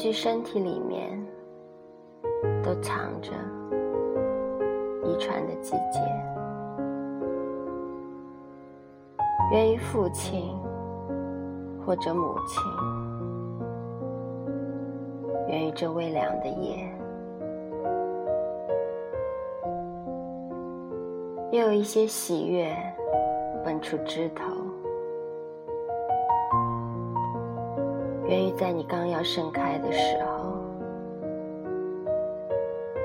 具身体里面都藏着遗传的季节，源于父亲或者母亲，源于这微凉的夜。又有一些喜悦蹦出枝头，源于在你刚要盛开的时候，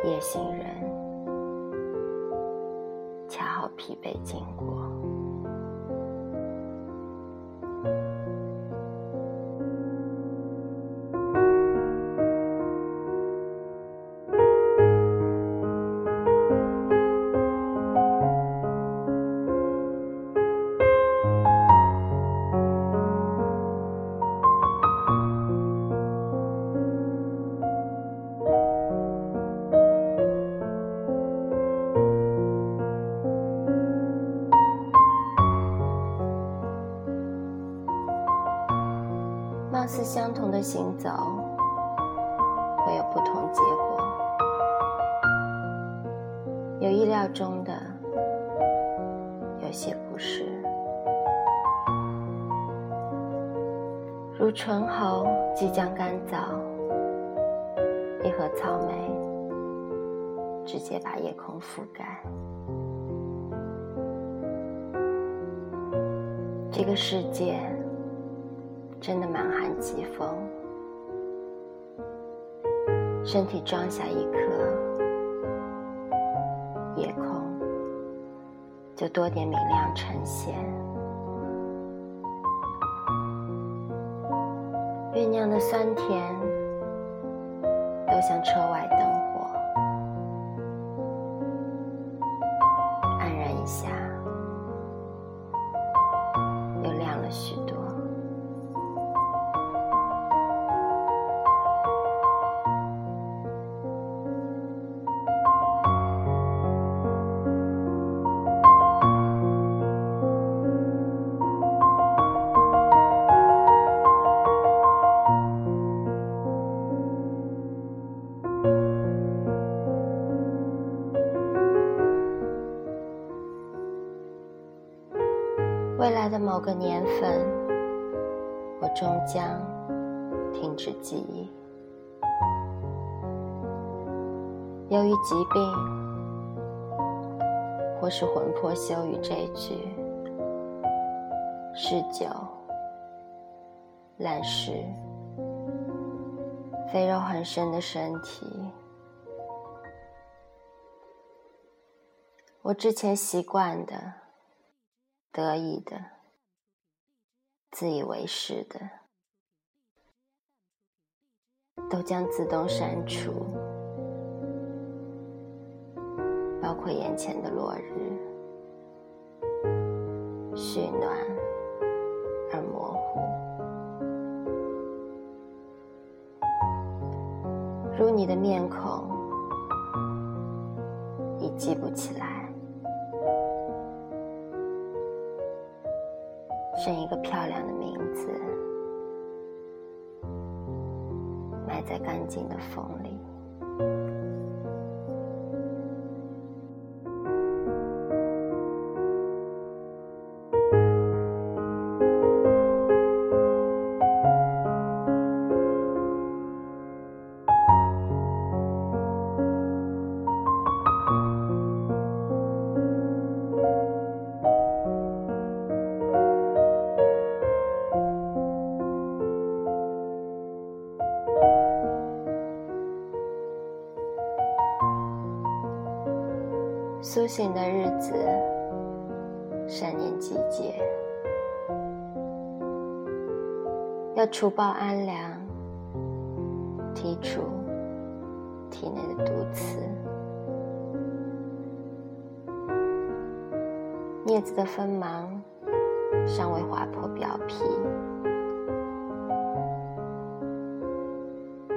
夜行人恰好疲惫经过。行走，会有不同结果。有意料中的，有些不是。如醇喉即将干燥，一盒草莓直接把夜空覆盖。这个世界。真的满含疾风，身体装下一颗，夜空就多点明亮呈现。酝酿的酸甜，都像车外灯将停止记忆。由于疾病，或是魂魄休于这具嗜酒、烂食、肥肉很深的身体，我之前习惯的。得意的，自以为是的，都将自动删除，包括眼前的落日，煦暖而模糊，如你的面孔，已记不起来。剩一个漂亮的名字，埋在干净的风里。醒的日子，善念季节，要除暴安良，剔除体内的毒刺。镊子的锋芒尚未划破表皮，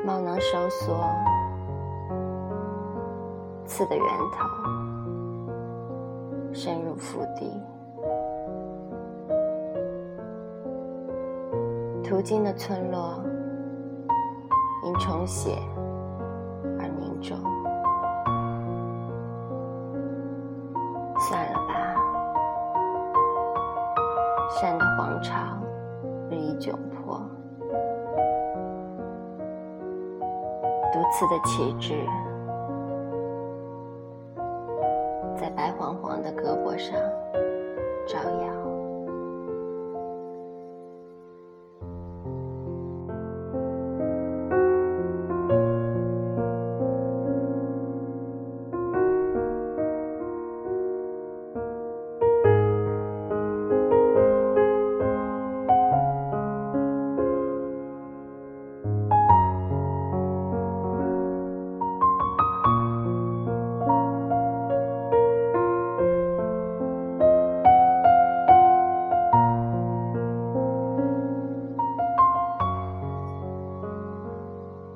毛囊收缩，刺的源头。深入腹地，途经的村落因充血而凝重。算了吧，善的皇朝日益窘迫，独刺的旗帜白黄黄的胳膊上招摇。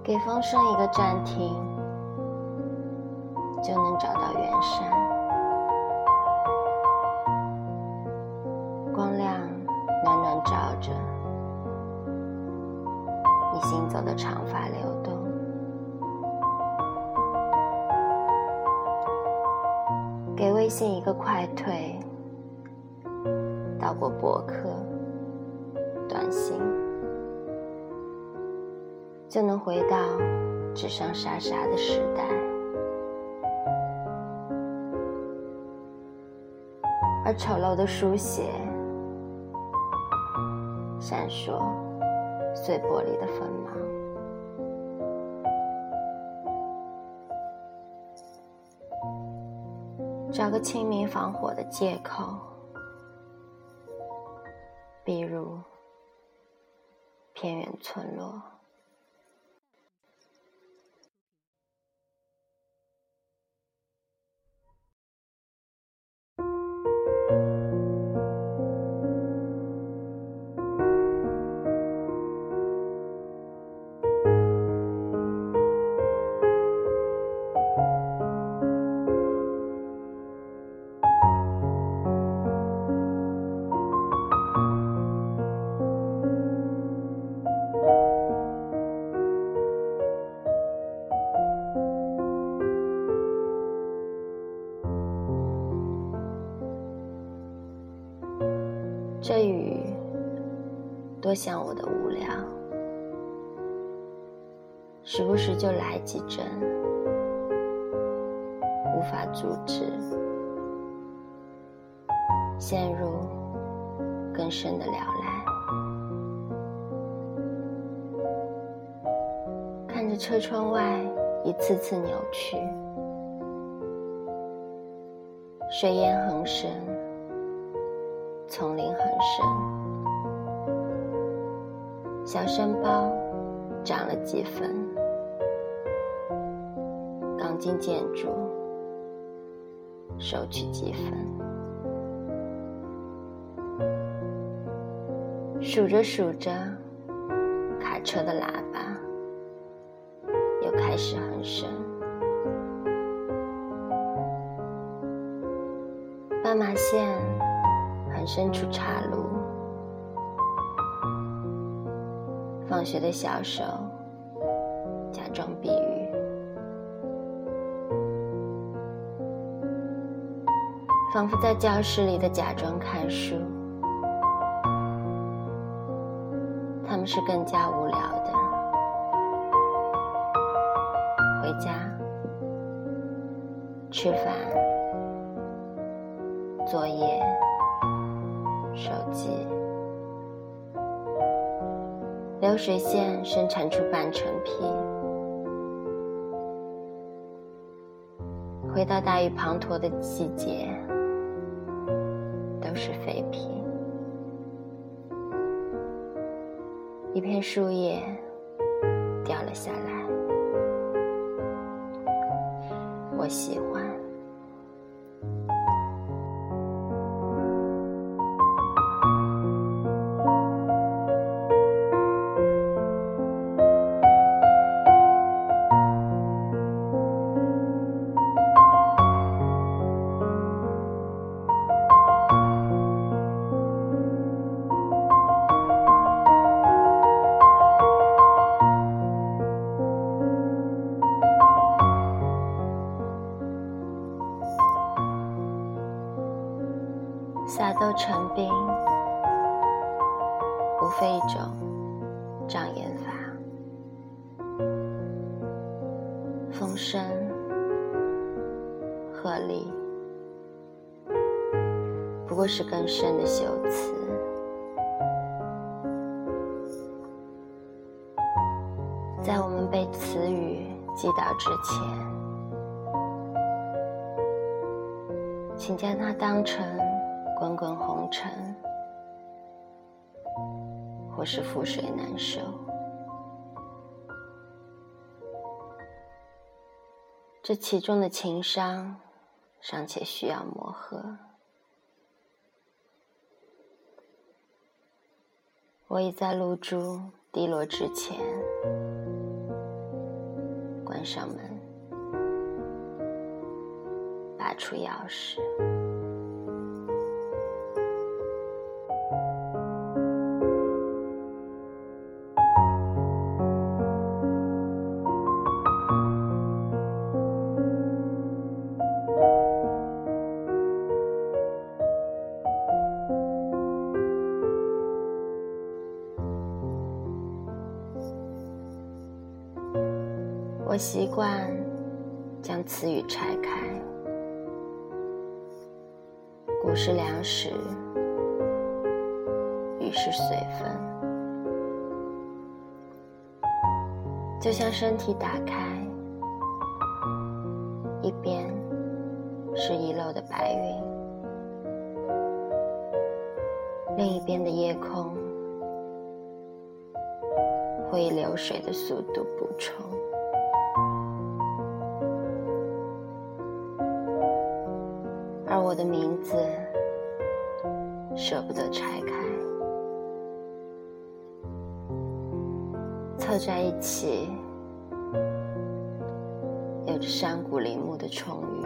给风声一个暂停，就能找到远山。光亮暖暖照着，你行走的长发流动。给微信一个快退，到过博客、短信。就能回到纸上沙沙的时代，而丑陋的书写，闪烁碎玻璃的锋芒。找个清明防火的借口，比如偏远村落。多像我的无聊，时不时就来几阵，无法阻止，陷入更深的了赖。看着车窗外一次次扭曲，水烟横生。丛林很深，小山包长了几分，钢筋建筑收取几分，数着数着，卡车的喇叭又开始哼声，斑马线。伸出岔路，放学的小手假装避雨，仿佛在教室里的假装看书。他们是更加无聊的，回家吃饭，作业。流水线生产出半成品。回到大雨滂沱的季节，都是废品。一片树叶掉了下来，我喜欢。不过是更深的修辞。在我们被词语击倒之前，请将它当成滚滚红尘，或是覆水难收。这其中的情商，尚且需要磨合。我已在露珠滴落之前，关上门，拔出钥匙。习惯将词语拆开，故事粮食，雨是随分，就像身体打开，一边是遗漏的白云，另一边的夜空会以流水的速度补充。我的名字舍不得拆开，凑在一起，有着山谷林木的充裕。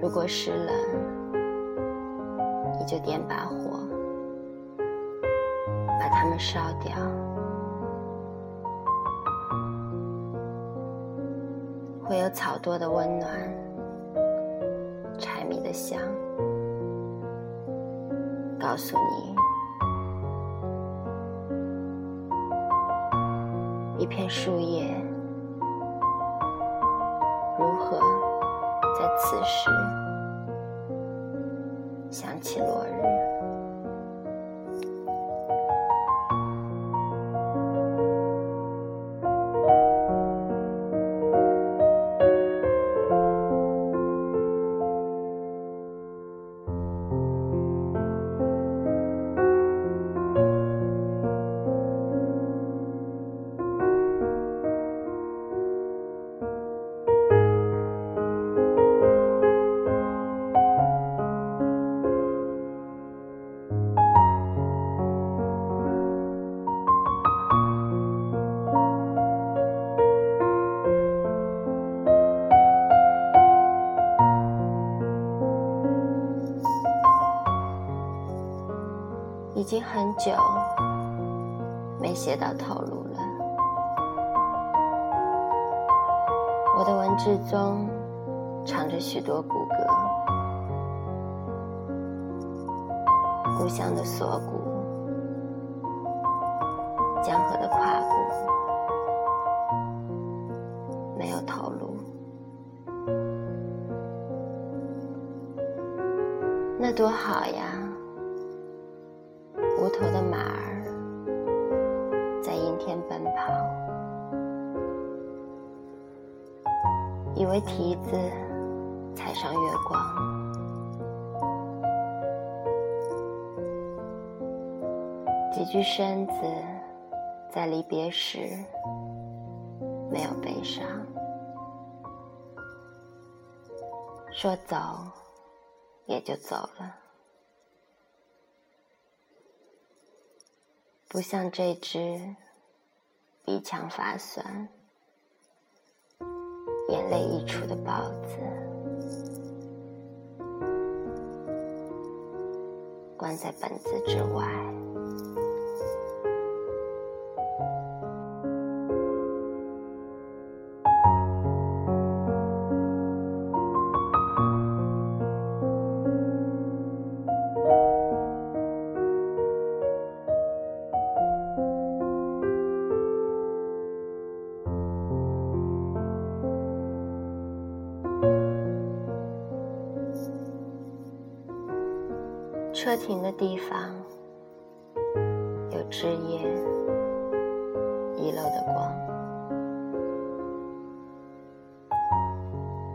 如果湿冷，你就点把火，把它们烧掉。会有草垛的温暖，柴米的香，告诉你，一片树叶如何在此时已经很久没写到头颅了。我的文字中藏着许多骨骼，故乡的锁骨，江河的胯骨，没有头颅，那多好呀！具身子在离别时没有悲伤，说走也就走了。不像这只鼻腔发酸、眼泪溢出的豹子，关在本子之外。地方有枝叶遗漏的光，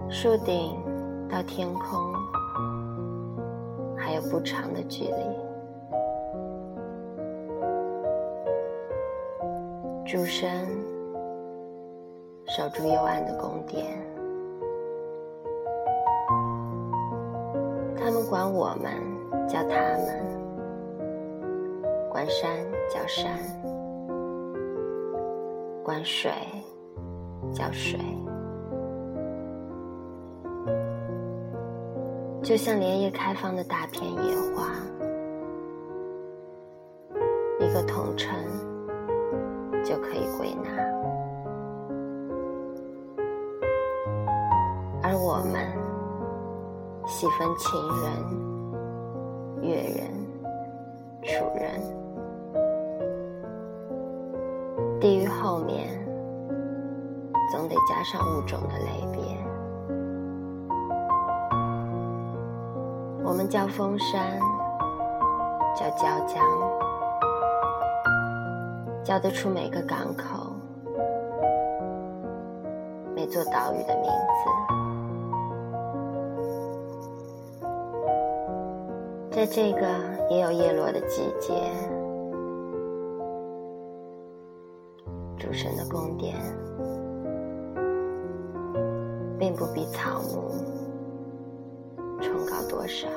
树顶到天空还有不长的距离。主神守住幽暗的宫殿，他们管我们。叫他们，管山叫山，管水叫水，就像连夜开放的大片野花，一个统称就可以归纳，而我们细分情人。越人、楚人，地狱后面总得加上物种的类别。我们叫峰山，叫椒江，叫得出每个港口、每座岛屿的名字。在这个也有叶落的季节，主神的宫殿并不比草木崇高多少。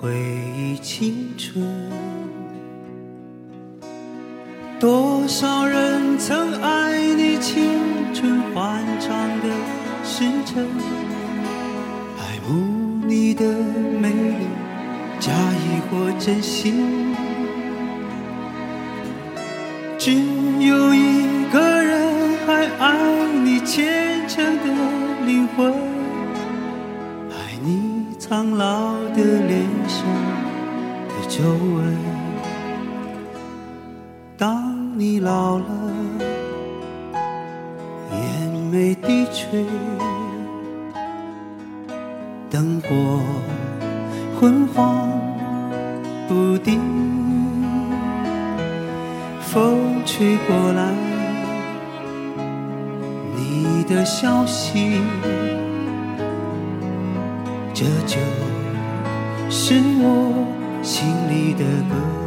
回忆青春。多少人曾爱你青春欢畅的时辰。爱慕你的美丽，假意或真心，皱纹。当你老了，眼眉低垂。灯火昏黄不定，风吹过来，你的消息，这就是我心里的歌。